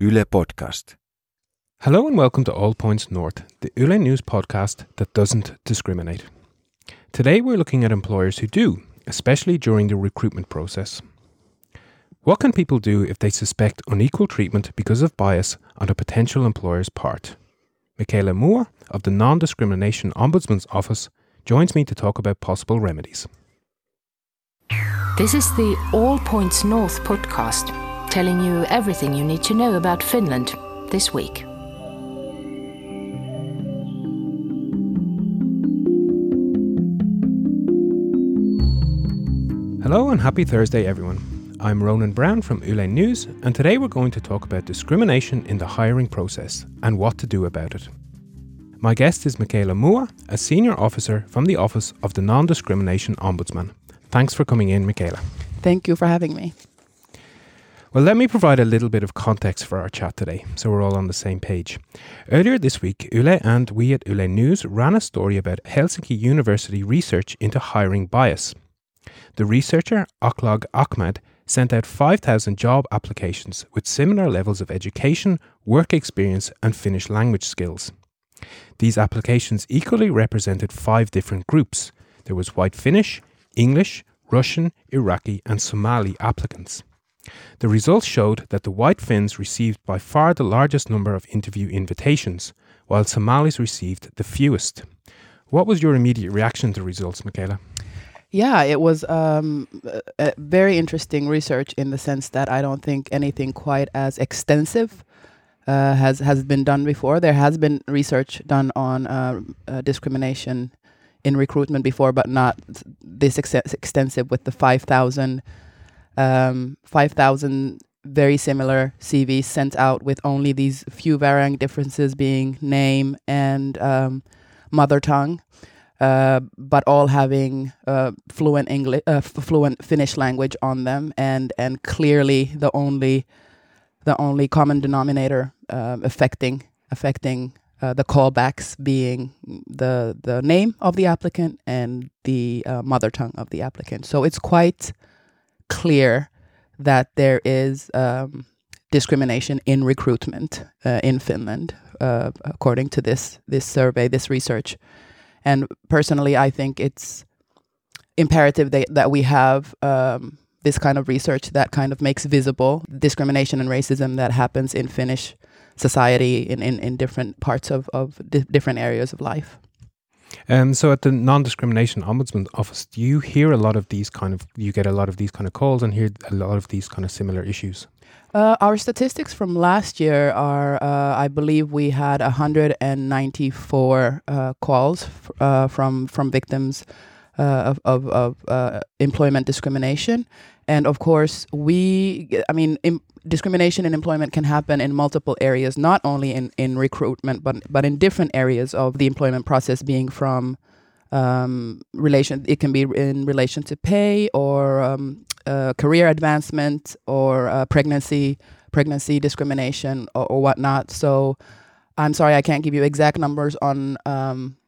Yle Podcast. Hello and welcome to All Points North, the Yle News podcast that doesn't discriminate. Today we're looking at employers who do, especially during the recruitment process. What can people do if they suspect unequal treatment because of bias on a potential employer's part? Michaela Moua of the Non Discrimination Ombudsman's Office joins me to talk about possible remedies. This is the All Points North podcast, telling you everything you need to know about Finland this week. Hello and happy Thursday, everyone. I'm Ronan Brown from Yle News, and today we're going to talk about discrimination in the hiring process and what to do about it. My guest is Michaela Moua, a senior officer from the Office of the Non Discrimination Ombudsman. Thanks for coming in, Michaela. Thank you for having me. Well, let me provide a little bit of context for our chat today so we're all on the same page. Earlier this week, Yle and we at Yle News ran a story about Helsinki University research into hiring bias. The researcher, Akhlaq Ahmad, sent out 5,000 job applications with similar levels of education, work experience, and Finnish language skills. These applications equally represented five different groups. There was white Finnish, English, Russian, Iraqi, and Somali applicants. The results showed that the white Finns received by far the largest number of interview invitations, while Somalis received the fewest. What was your immediate reaction to the results, Michaela? Yeah, it was um, very interesting research in the sense that I don't think anything quite as extensive uh, has has been done before. There has been research done on uh, uh, discrimination in recruitment before, but not this ex- extensive with the 5,000 um, 5,000 very similar CVs sent out with only these few varying differences being name and um, mother tongue. Uh, but all having uh, fluent English, uh, fluent Finnish language on them, and and clearly the only the only common denominator um, affecting affecting uh, the callbacks being the the name of the applicant and the uh, mother tongue of the applicant. So it's quite clear that there is um, discrimination in recruitment uh, in Finland, uh, according to this this survey, this research. And personally, I think it's imperative that, that we have um, this kind of research that kind of makes visible discrimination and racism that happens in Finnish society in, in, in different parts of, of di different areas of life. Um, so at the non-discrimination ombudsman office, do you hear a lot of these kind of you get a lot of these kind of calls and hear a lot of these kind of similar issues? Uh, our statistics from last year are, uh, I believe, we had 194 uh, calls uh, from from victims uh, of of, of uh, employment discrimination, and of course, we, I mean, discrimination in employment can happen in multiple areas, not only in, in recruitment, but but in different areas of the employment process, being from um, relation. It can be in relation to pay or um, uh, career advancement or uh, pregnancy pregnancy discrimination or, or, whatnot. So, I'm sorry, I can't give you exact numbers on um,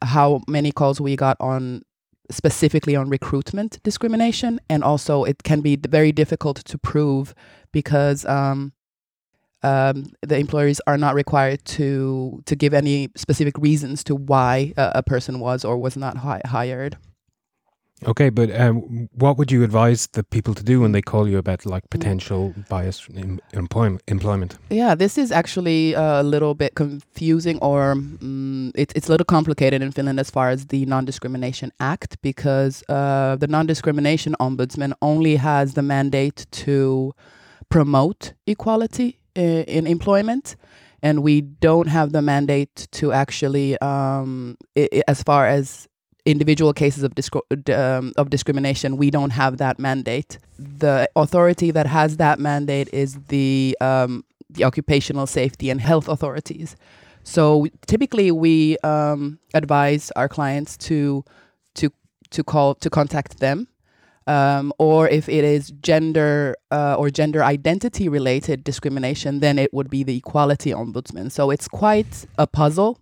how many calls we got on specifically on recruitment discrimination, and also it can be very difficult to prove because um, um, the employers are not required to to give any specific reasons to why a, person was or was not hi- hired. Okay, but um, what would you advise the people to do when they call you about like potential bias in employment? Employment. Yeah, this is actually a little bit confusing, or um, it, it's a little complicated in Finland as far as the Non-Discrimination Act, because uh, the Non-Discrimination Ombudsman only has the mandate to promote equality in, in employment and we don't have the mandate to actually, um, as far as individual cases of, um, of discrimination, we don't have that mandate. The authority that has that mandate is the um, the occupational safety and health authorities. So typically, we um, advise our clients to to to call to contact them, um, or if it is gender uh, or gender identity related discrimination, then it would be the equality ombudsman. So it's quite a puzzle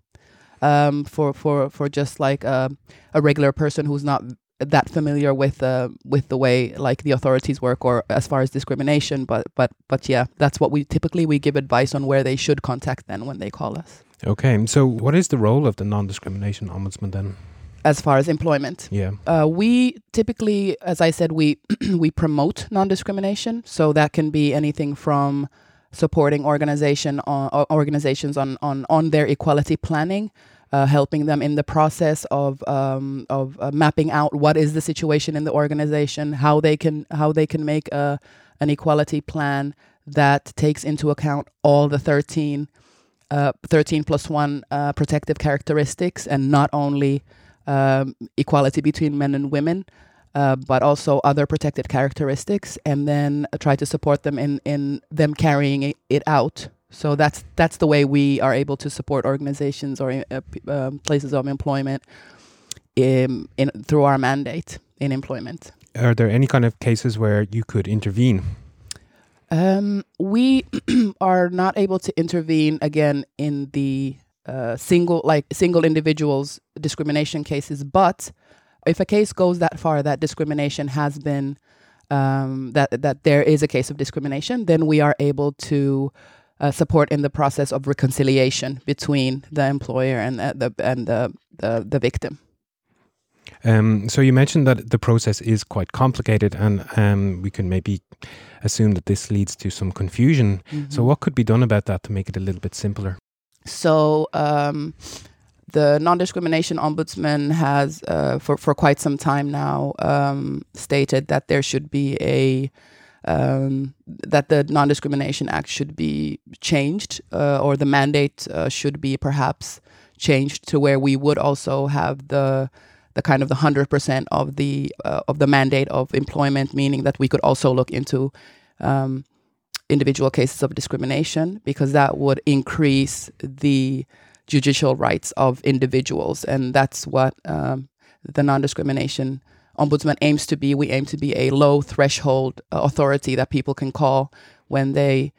um, for for for just like a, a regular person who's not that familiar with uh, with the way like the authorities work or as far as discrimination. But but but yeah, that's what we typically we give advice on where they should contact then when they call us. Okay, so what is the role of the non-discrimination ombudsman then? As far as employment, Yeah. uh, we typically, as I said, we we promote non-discrimination. So that can be anything from supporting organization on, organizations on, on on their equality planning, uh, helping them in the process of um, of uh, mapping out what is the situation in the organization, how they can how they can make a an equality plan that takes into account all the 13, uh, 13 plus one uh, protective characteristics and not only um, equality between men and women, uh, but also other protected characteristics, and then try to support them in, in them carrying it, out. So that's that's the way we are able to support organizations or uh, um, places of employment in, in through our mandate in employment. Are there any kind of cases where you could intervene? Um, we are not able to intervene again in the uh, single like single individuals discrimination cases, but if a case goes that far that discrimination has been um, that that there is a case of discrimination, then we are able to uh, support in the process of reconciliation between the employer and the, the and the, the the victim. Um, so you mentioned that the process is quite complicated, and um, we can maybe assume that this leads to some confusion. So what could be done about that to make it a little bit simpler? So um, the non-discrimination ombudsman has, uh, for for quite some time now, um, stated that there should be a um, that the Non-Discrimination Act should be changed, uh, or the mandate uh, should be perhaps changed to where we would also have the the kind of the hundred percent of the uh, of the mandate of employment, meaning that we could also look into um, individual cases of discrimination because that would increase the judicial rights of individuals, and that's what um, the non-discrimination ombudsman aims to be. We aim to be a low threshold uh, authority that people can call when they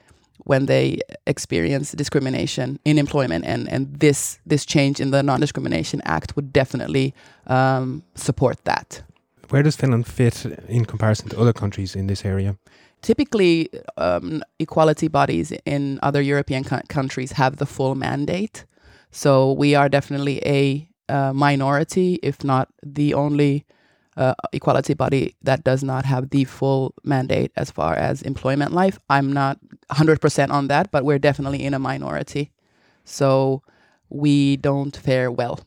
when they experience discrimination in employment, and and this this change in the Non-Discrimination Act would definitely um, support that. Where does Finland fit in comparison to other countries in this area? typically um, equality bodies in other European co- countries have the full mandate. So we are definitely a uh, minority, if not the only uh, equality body that does not have the full mandate as far as employment life. I'm not 100% on that, but we're definitely in a minority. So we don't fare well.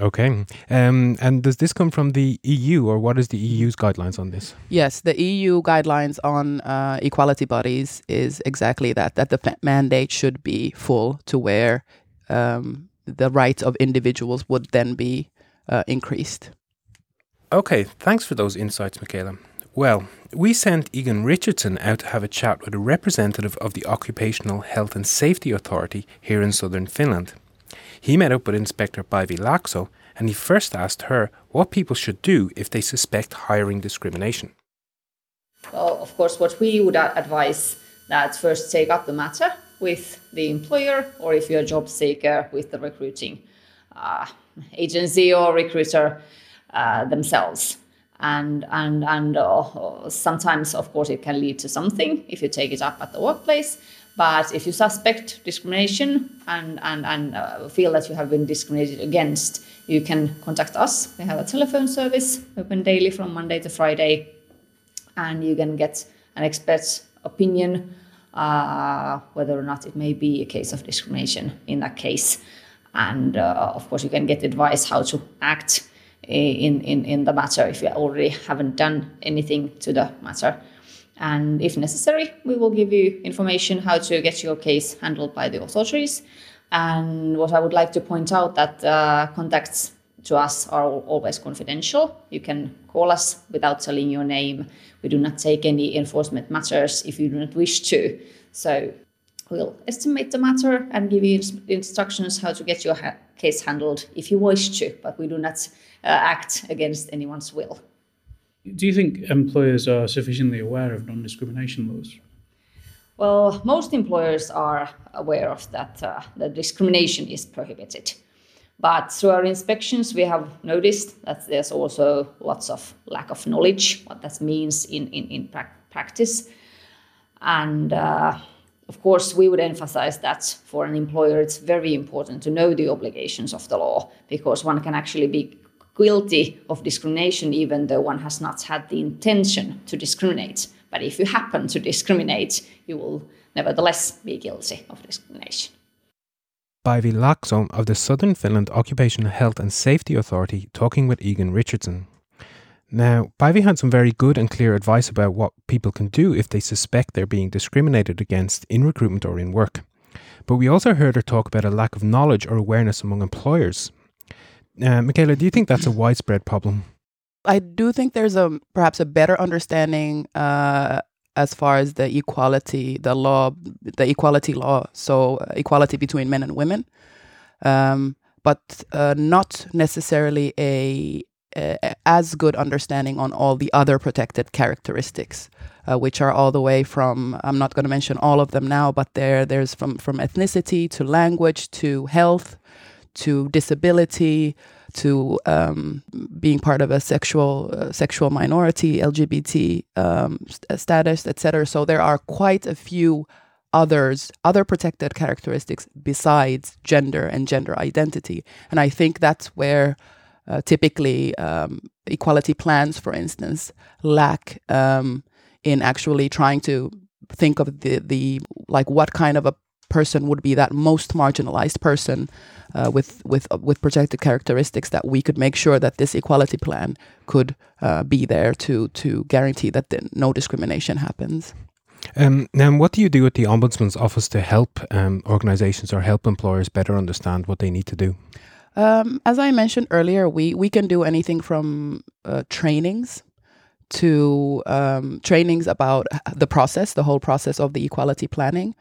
Okay. Um, and does this come from the EU, or what is the EU's guidelines on this? Yes, the EU guidelines on uh, equality bodies is exactly that, that the fa- mandate should be full to where um, the rights of individuals would then be uh, increased. Okay, thanks for those insights, Michaela. Well, we sent Egan Richardson out to have a chat with a representative of the Occupational Health and Safety Authority here in southern Finland. He met up with Inspector Päivi Laakso and he first asked her what people should do if they suspect hiring discrimination. Well, of course, what we would advise that first take up the matter with the employer, or if you're a job seeker, with the recruiting uh, agency or recruiter uh, themselves. And and and uh, sometimes, of course, it can lead to something if you take it up at the workplace. But if you suspect discrimination and and and uh, feel that you have been discriminated against, you can contact us. We have a telephone service open daily from Monday to Friday and you can get an expert's opinion uh, whether or not it may be a case of discrimination in that case. And uh, of course, you can get advice how to act in, in, in the matter if you already haven't done anything to the matter. And if necessary, we will give you information how to get your case handled by the authorities. And what I would like to point out that uh, contacts to us are always confidential. You can call us without telling your name. We do not take any enforcement matters if you do not wish to. So we'll estimate the matter and give you ins- instructions how to get your ha- case handled if you wish to, but we do not uh, act against anyone's will. Do you think employers are sufficiently aware of non discrimination laws? Well, most employers are aware of that uh, that discrimination is prohibited. But through our inspections, we have noticed that there's also lots of lack of knowledge what that means in, in, in pra- practice. And uh, of course, we would emphasize that for an employer, it's very important to know the obligations of the law because one can actually be guilty of discrimination even though one has not had the intention to discriminate. But if you happen to discriminate, you will nevertheless be guilty of discrimination. Päivi Laakso of the Southern Finland Occupational Health and Safety Authority talking with Egan Richardson. Now, Päivi had some very good and clear advice about what people can do if they suspect they're being discriminated against in recruitment or in work. But we also heard her talk about a lack of knowledge or awareness among employers. Uh, Michaela, do you think that's a widespread problem? I do think there's a perhaps a better understanding uh, as far as the equality, the law, the equality law, so uh, equality between men and women, um, but uh, not necessarily a, a, as good understanding on all the other protected characteristics, uh, which are all the way from I'm not going to mention all of them now, but there there's from from ethnicity to language to health to disability to um, being part of a sexual uh, sexual minority, LGBT um, st- uh, status, etc. So there are quite a few others, other protected characteristics besides gender and gender identity, and I think that's where uh, typically um, equality plans, for instance, lack um, in actually trying to think of the the like what kind of a person would be that most marginalized person uh, with with uh, with protected characteristics that we could make sure that this equality plan could uh, be there to to guarantee that the, no discrimination happens. Um, now, what do you do at the Ombudsman's office to help um, organisations or help employers better understand what they need to do? Um, as I mentioned earlier, we we can do anything from uh, trainings to um, trainings about the process, the whole process of the equality planning,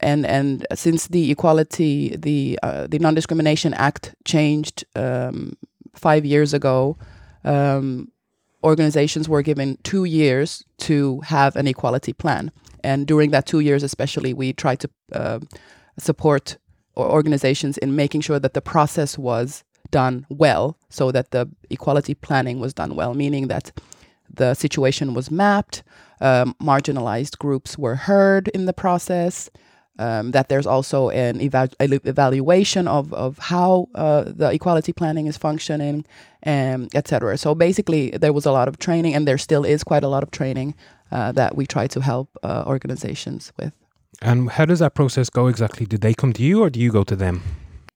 and and since the equality the uh, the non discrimination act changed um, five years ago um, organizations were given two years to have an equality plan. And during that two years especially we tried to uh, support organizations in making sure that the process was done well so that the equality planning was done well meaning that the situation was mapped um, marginalized groups were heard in the process um, that there's also an eva- evaluation of, of how uh, the equality planning is functioning, um, etc. So basically, there was a lot of training, and there still is quite a lot of training uh, that we try to help uh, organizations with. And how does that process go exactly? Do they come to you, or do you go to them?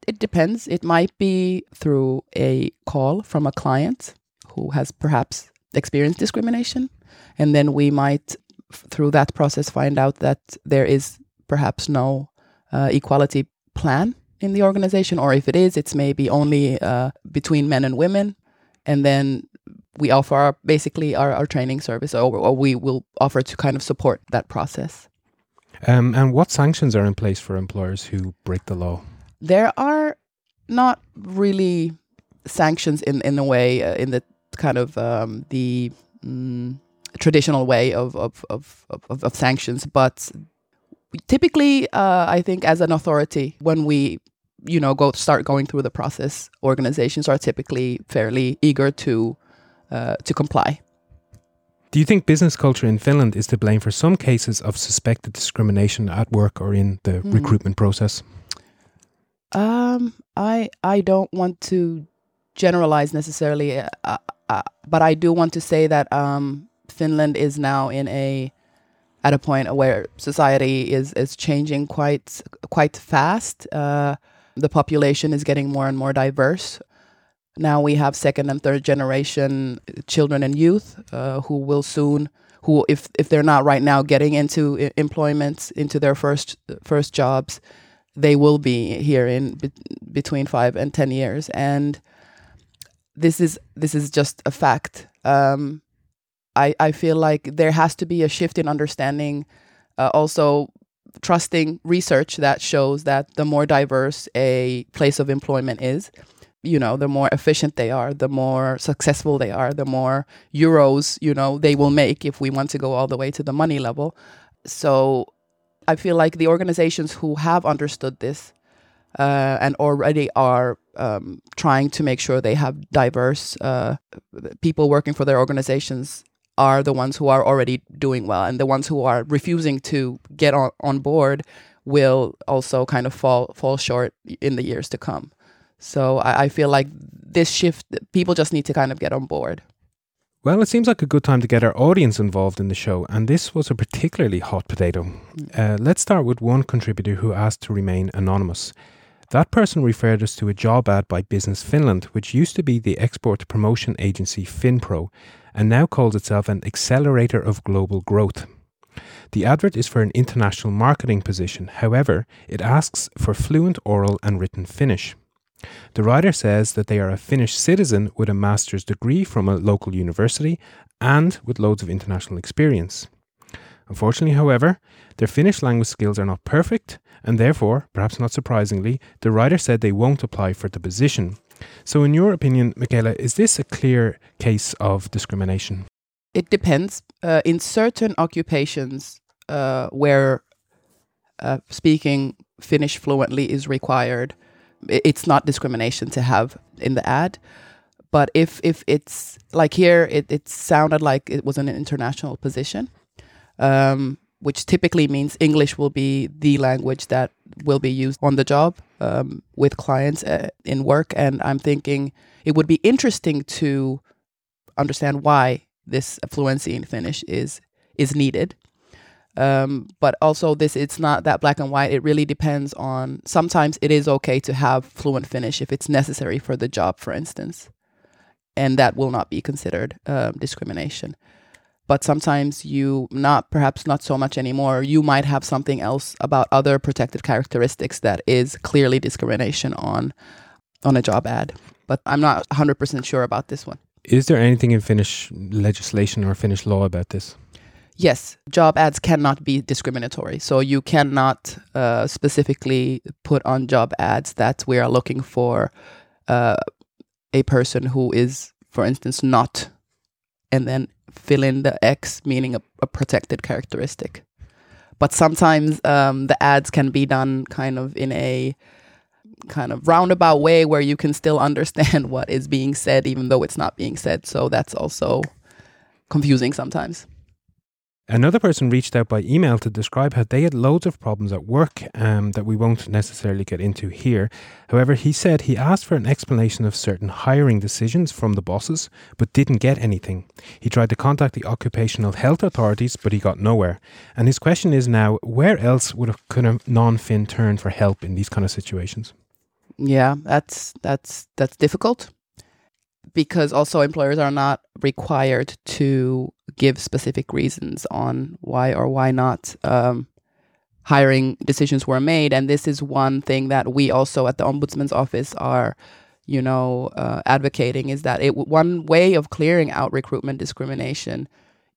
It depends. It might be through a call from a client who has perhaps experienced discrimination, and then we might, through that process, find out that there is perhaps no uh, equality plan in the organization, or if it is, it's maybe only uh, between men and women. And then we offer our, basically our, our training service, or, or, we will offer to kind of support that process. Um, and what sanctions are in place for employers who break the law? There are not really sanctions in in a way uh, in the kind of um, the mm, traditional way of of, of of, of sanctions, but typically, uh, I think as an authority, when we you know go start going through the process, organizations are typically fairly eager to uh, to comply. Do you think business culture in Finland is to blame for some cases of suspected discrimination at work or in the mm. recruitment process? Um, I I don't want to generalize necessarily, uh, uh, but I do want to say that um, Finland is now in a at a point where society is is changing quite quite fast. Uh, the population is getting more and more diverse. Now we have second and third generation children and youth uh, who will soon, who if if they're not right now getting into employment into their first first jobs, they will be here in be between five and ten years, and this is this is just a fact. Um, I, I feel like there has to be a shift in understanding, uh, also trusting research that shows that the more diverse a place of employment is, you know, the more efficient they are, the more successful they are, the more euros, you know, they will make if we want to go all the way to the money level. So I feel like the organizations who have understood this uh, and already are um, trying to make sure they have diverse uh, people working for their organizations are the ones who are already doing well, and the ones who are refusing to get on, on board will also kind of fall fall short in the years to come. So I, I feel like this shift, people just need to kind of get on board. Well, it seems like a good time to get our audience involved in the show, and this was a particularly hot potato. Uh, let's start with one contributor who asked to remain anonymous. That person referred us to a job ad by Business Finland, which used to be the export promotion agency FinPro, and now calls itself an accelerator of global growth. The advert is for an international marketing position, however, it asks for fluent oral and written Finnish. The writer says that they are a Finnish citizen with a master's degree from a local university and with loads of international experience. Unfortunately, however, their Finnish language skills are not perfect, and therefore, perhaps not surprisingly, the writer said they won't apply for the position. So, in your opinion, Michaela, is this a clear case of discrimination? It depends. Uh, in certain occupations uh, where uh, speaking Finnish fluently is required, it's not discrimination to have in the ad. But if if it's like here, it, it sounded like it was an international position, um, which typically means English will be the language that will be used on the job um, with clients uh, in work. And I'm thinking it would be interesting to understand why this fluency in Finnish is is needed. Um, but also this it's not that black and white. It really depends on sometimes it is okay to have fluent Finnish if it's necessary for the job, for instance. And that will not be considered um, discrimination. But sometimes you not perhaps not so much anymore. You might have something else about other protected characteristics that is clearly discrimination on on a job ad. But I'm not 100% sure about this one. Is there anything in Finnish legislation or Finnish law about this? yes, job ads cannot be discriminatory. So you cannot uh, specifically put on job ads that we are looking for uh, a person who is, for instance, not, and then fill in the X, meaning a, a protected characteristic. But sometimes um, the ads can be done kind of in a kind of roundabout way where you can still understand what is being said, even though it's not being said. So that's also confusing sometimes. Another person reached out by email to describe how they had loads of problems at work um, that we won't necessarily get into here. However, he said he asked for an explanation of certain hiring decisions from the bosses, but didn't get anything. He tried to contact the occupational health authorities, but he got nowhere. And his question is now where else would a kind of non Finn turn for help in these kind of situations? Yeah, that's that's that's difficult because also employers are not required to give specific reasons on why or why not um, hiring decisions were made. And this is one thing that we also at the ombudsman's office are, you know, uh, advocating is that it one way of clearing out recruitment discrimination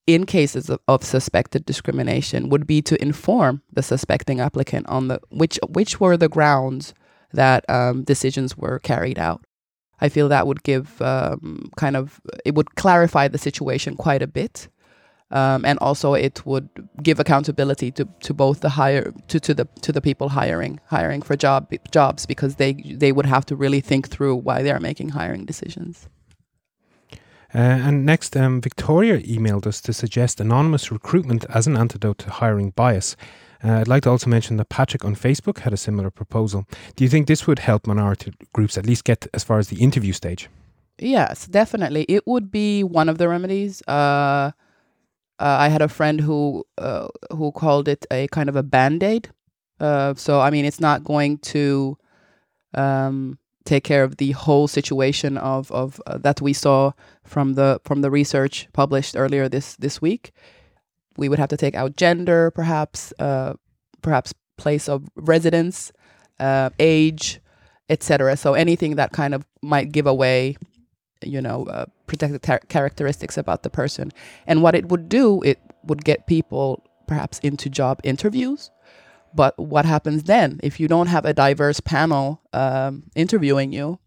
in cases of, of, suspected discrimination would be to inform the suspecting applicant on the which which were the grounds that um, decisions were carried out. I feel that would give um, kind of it would clarify the situation quite a bit, um, and also it would give accountability to, to both the hire to, to the to the people hiring hiring for job jobs because they they would have to really think through why they are making hiring decisions. Uh, and next, um, Victoria emailed us to suggest anonymous recruitment as an antidote to hiring bias. Uh, I'd like to also mention that Patrick on Facebook had a similar proposal. Do you think this would help minority groups at least get as far as the interview stage? Yes, definitely. It would be one of the remedies. Uh, uh, I had a friend who uh, who called it a kind of a band aid. Uh, so I mean, it's not going to um, take care of the whole situation of of uh, that we saw from the from the research published earlier this this week we would have to take out gender, perhaps, uh, perhaps place of residence, uh, age, etc. So anything that kind of might give away, you know, uh, protected characteristics about the person. And what it would do, it would get people perhaps into job interviews. But what happens then if you don't have a diverse panel um, interviewing you?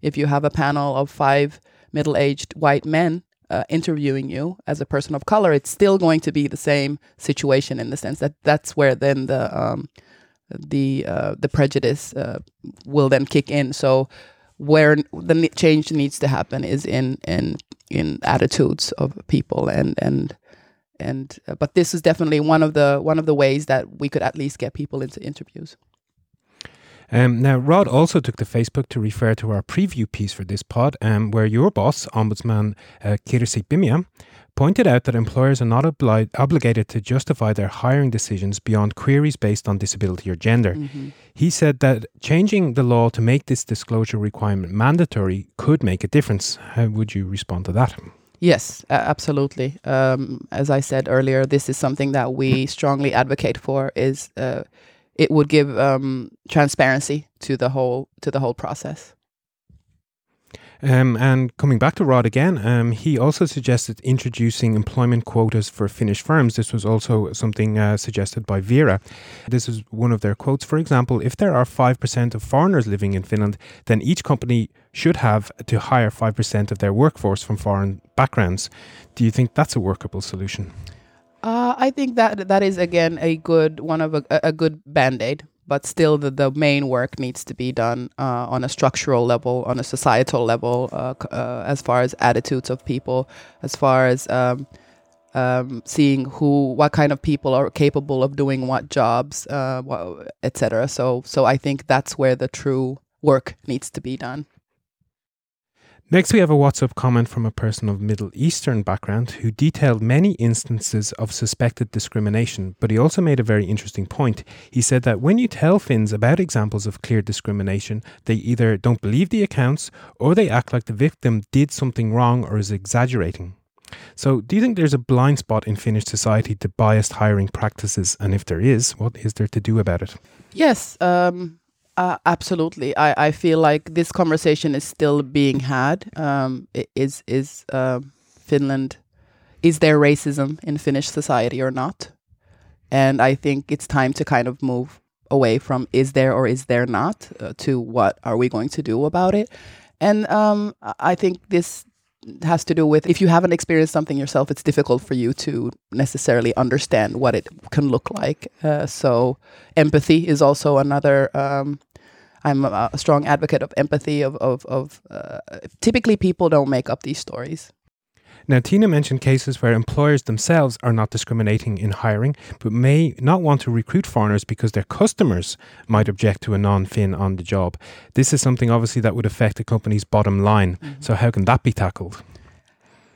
If you have a panel of five middle-aged white men uh, interviewing you as a person of color, it's still going to be the same situation in the sense that that's where then the um, the uh, the prejudice uh, will then kick in. So where the change needs to happen is in in in attitudes of people and and and uh, but this is definitely one of the one of the ways that we could at least get people into interviews. Um, now, Rod also took to Facebook to refer to our preview piece for this pod, um, where your boss, Ombudsman uh, Kirsi Pimiä, pointed out that employers are not obli- obligated to justify their hiring decisions beyond queries based on disability or gender. Mm-hmm. He said that changing the law to make this disclosure requirement mandatory could make a difference. How would you respond to that? Yes, uh, absolutely. Um, as I said earlier, this is something that we strongly advocate for. Is uh, it would give um, transparency to the whole to the whole process. Um, and coming back to Rod again, um, he also suggested introducing employment quotas for Finnish firms. This was also something uh, suggested by Vera. This is one of their quotes. For example, if there are 5% of foreigners living in Finland, then each company should have to hire 5% of their workforce from foreign backgrounds. Do you think that's a workable solution? Uh, I think that that is again a good one of a, a good band aid, but still the, the main work needs to be done uh, on a structural level, on a societal level, uh, uh, as far as attitudes of people, as far as um, um, seeing who, what kind of people are capable of doing what jobs, uh, etc. So, so I think that's where the true work needs to be done. Next, we have a WhatsApp comment from a person of Middle Eastern background who detailed many instances of suspected discrimination, but he also made a very interesting point. He said that when you tell Finns about examples of clear discrimination, they either don't believe the accounts or they act like the victim did something wrong or is exaggerating. So, do you think there's a blind spot in Finnish society to biased hiring practices? And if there is, what is there to do about it? Yes, um, uh, absolutely. I, I feel like this conversation is still being had. Um, is is um Finland? Is there racism in Finnish society or not? And I think it's time to kind of move away from is there or is there not uh, to what are we going to do about it. And um, I I think this has to do with if you haven't experienced something yourself, it's difficult for you to necessarily understand what it can look like. Uh, so, empathy is also another. Um, I'm a, a strong advocate of empathy. Of of, of uh, typically people don't make up these stories. Now, Tina mentioned cases where employers themselves are not discriminating in hiring, but may not want to recruit foreigners because their customers might object to a non Finn on the job. This is something obviously that would affect a company's bottom line. So, how can that be tackled?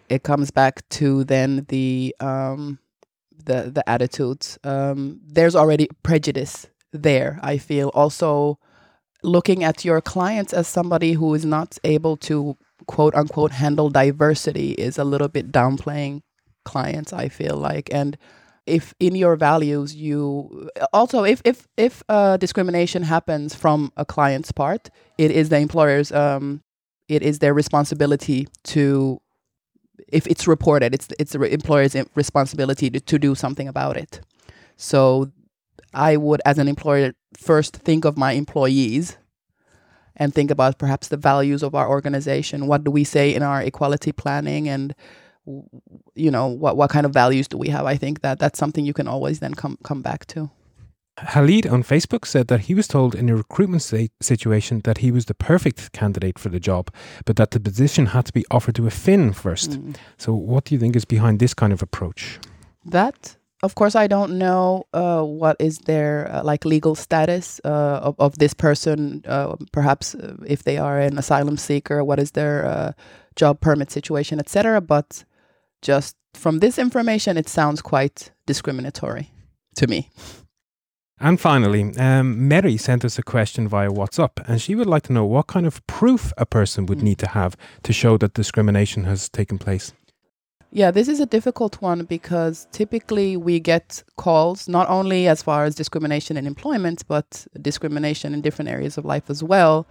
it comes back to then the um, the the attitudes. Um, there's already prejudice there. I feel also looking at your clients as somebody who is not able to quote unquote handle diversity is a little bit downplaying clients. I feel like and. If in your values you also if if if uh, discrimination happens from a client's part, it is the employer's um, it is their responsibility to if it's reported, it's it's the employer's responsibility to, to do something about it. So I would, as an employer, first think of my employees and think about perhaps the values of our organization. What do we say in our equality planning, and you know what what kind of values do we have? I think that that's something you can always then come come back to. Halid on Facebook said that he was told in a recruitment sa- situation that he was the perfect candidate for the job, but that the position had to be offered to a Finn first. Mm. So, what do you think is behind this kind of approach? That, of course, I don't know uh, what is their uh, like legal status uh, of of this person. Uh, perhaps uh, if they are an asylum seeker, what is their uh, job permit situation, etc. But just from this information, it sounds quite discriminatory to me. And finally, um, Mary sent us a question via WhatsApp, and she would like to know what kind of proof a person would Mm. need to have to show that discrimination has taken place. Yeah, this is a difficult one because typically we get calls not only as far as discrimination in employment, but discrimination in different areas of life as well,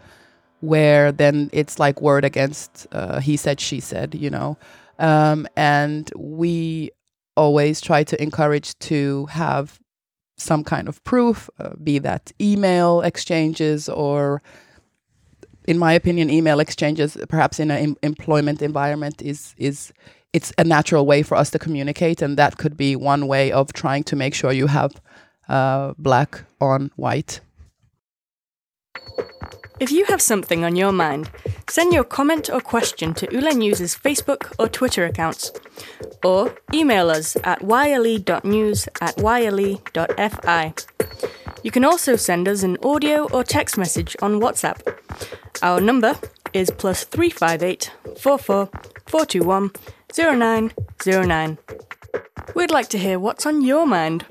where then it's like word against uh, he said, she said, you know. Um, and we always try to encourage to have some kind of proof, uh, be that email exchanges or in my opinion, email exchanges, perhaps in an em- employment environment, is is it's a natural way for us to communicate, and that could be one way of trying to make sure you have uh, black on white. If you have something on your mind, send your comment or question to Yle News' Facebook or Twitter accounts, or email us at yle.news at yle.fi. You can also send us an audio or text message on WhatsApp. Our number is plus 358 44 421 0909. We'd like to hear what's on your mind.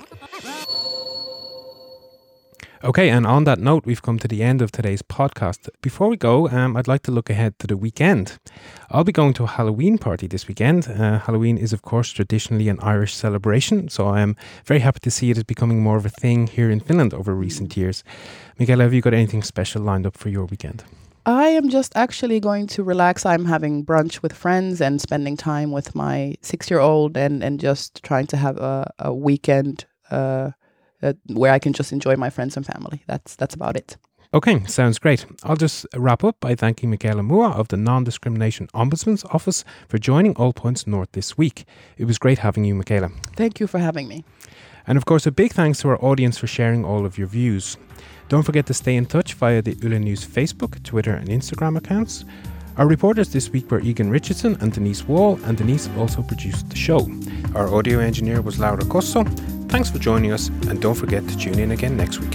Okay, and on that note, we've come to the end of today's podcast. Before we go, um, I'd like to look ahead to the weekend. I'll be going to a Halloween party this weekend. Uh, Halloween is, of course, traditionally an Irish celebration, so I'm very happy to see it as becoming more of a thing here in Finland over recent years. Michaela, have you got anything special lined up for your weekend? I am just actually going to relax. I'm having brunch with friends and spending time with my six year old and, and just trying to have a, a weekend uh, uh, where I can just enjoy my friends and family. That's that's about it. Okay, sounds great. I'll just wrap up by thanking Michaela Moua of the Non Discrimination Ombudsman's Office for joining All Points North this week. It was great having you, Michaela. Thank you for having me. And of course, a big thanks to our audience for sharing all of your views. Don't forget to stay in touch via the Yle News Facebook, Twitter, and Instagram accounts. Our reporters this week were Egan Richardson and Denise Wall, and Denise also produced the show. Our audio engineer was Laura Cosso. Thanks for joining us, and don't forget to tune in again next week.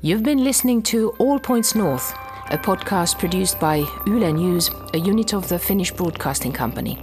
You've been listening to All Points North, a podcast produced by Yle News, a unit of the Finnish Broadcasting Company.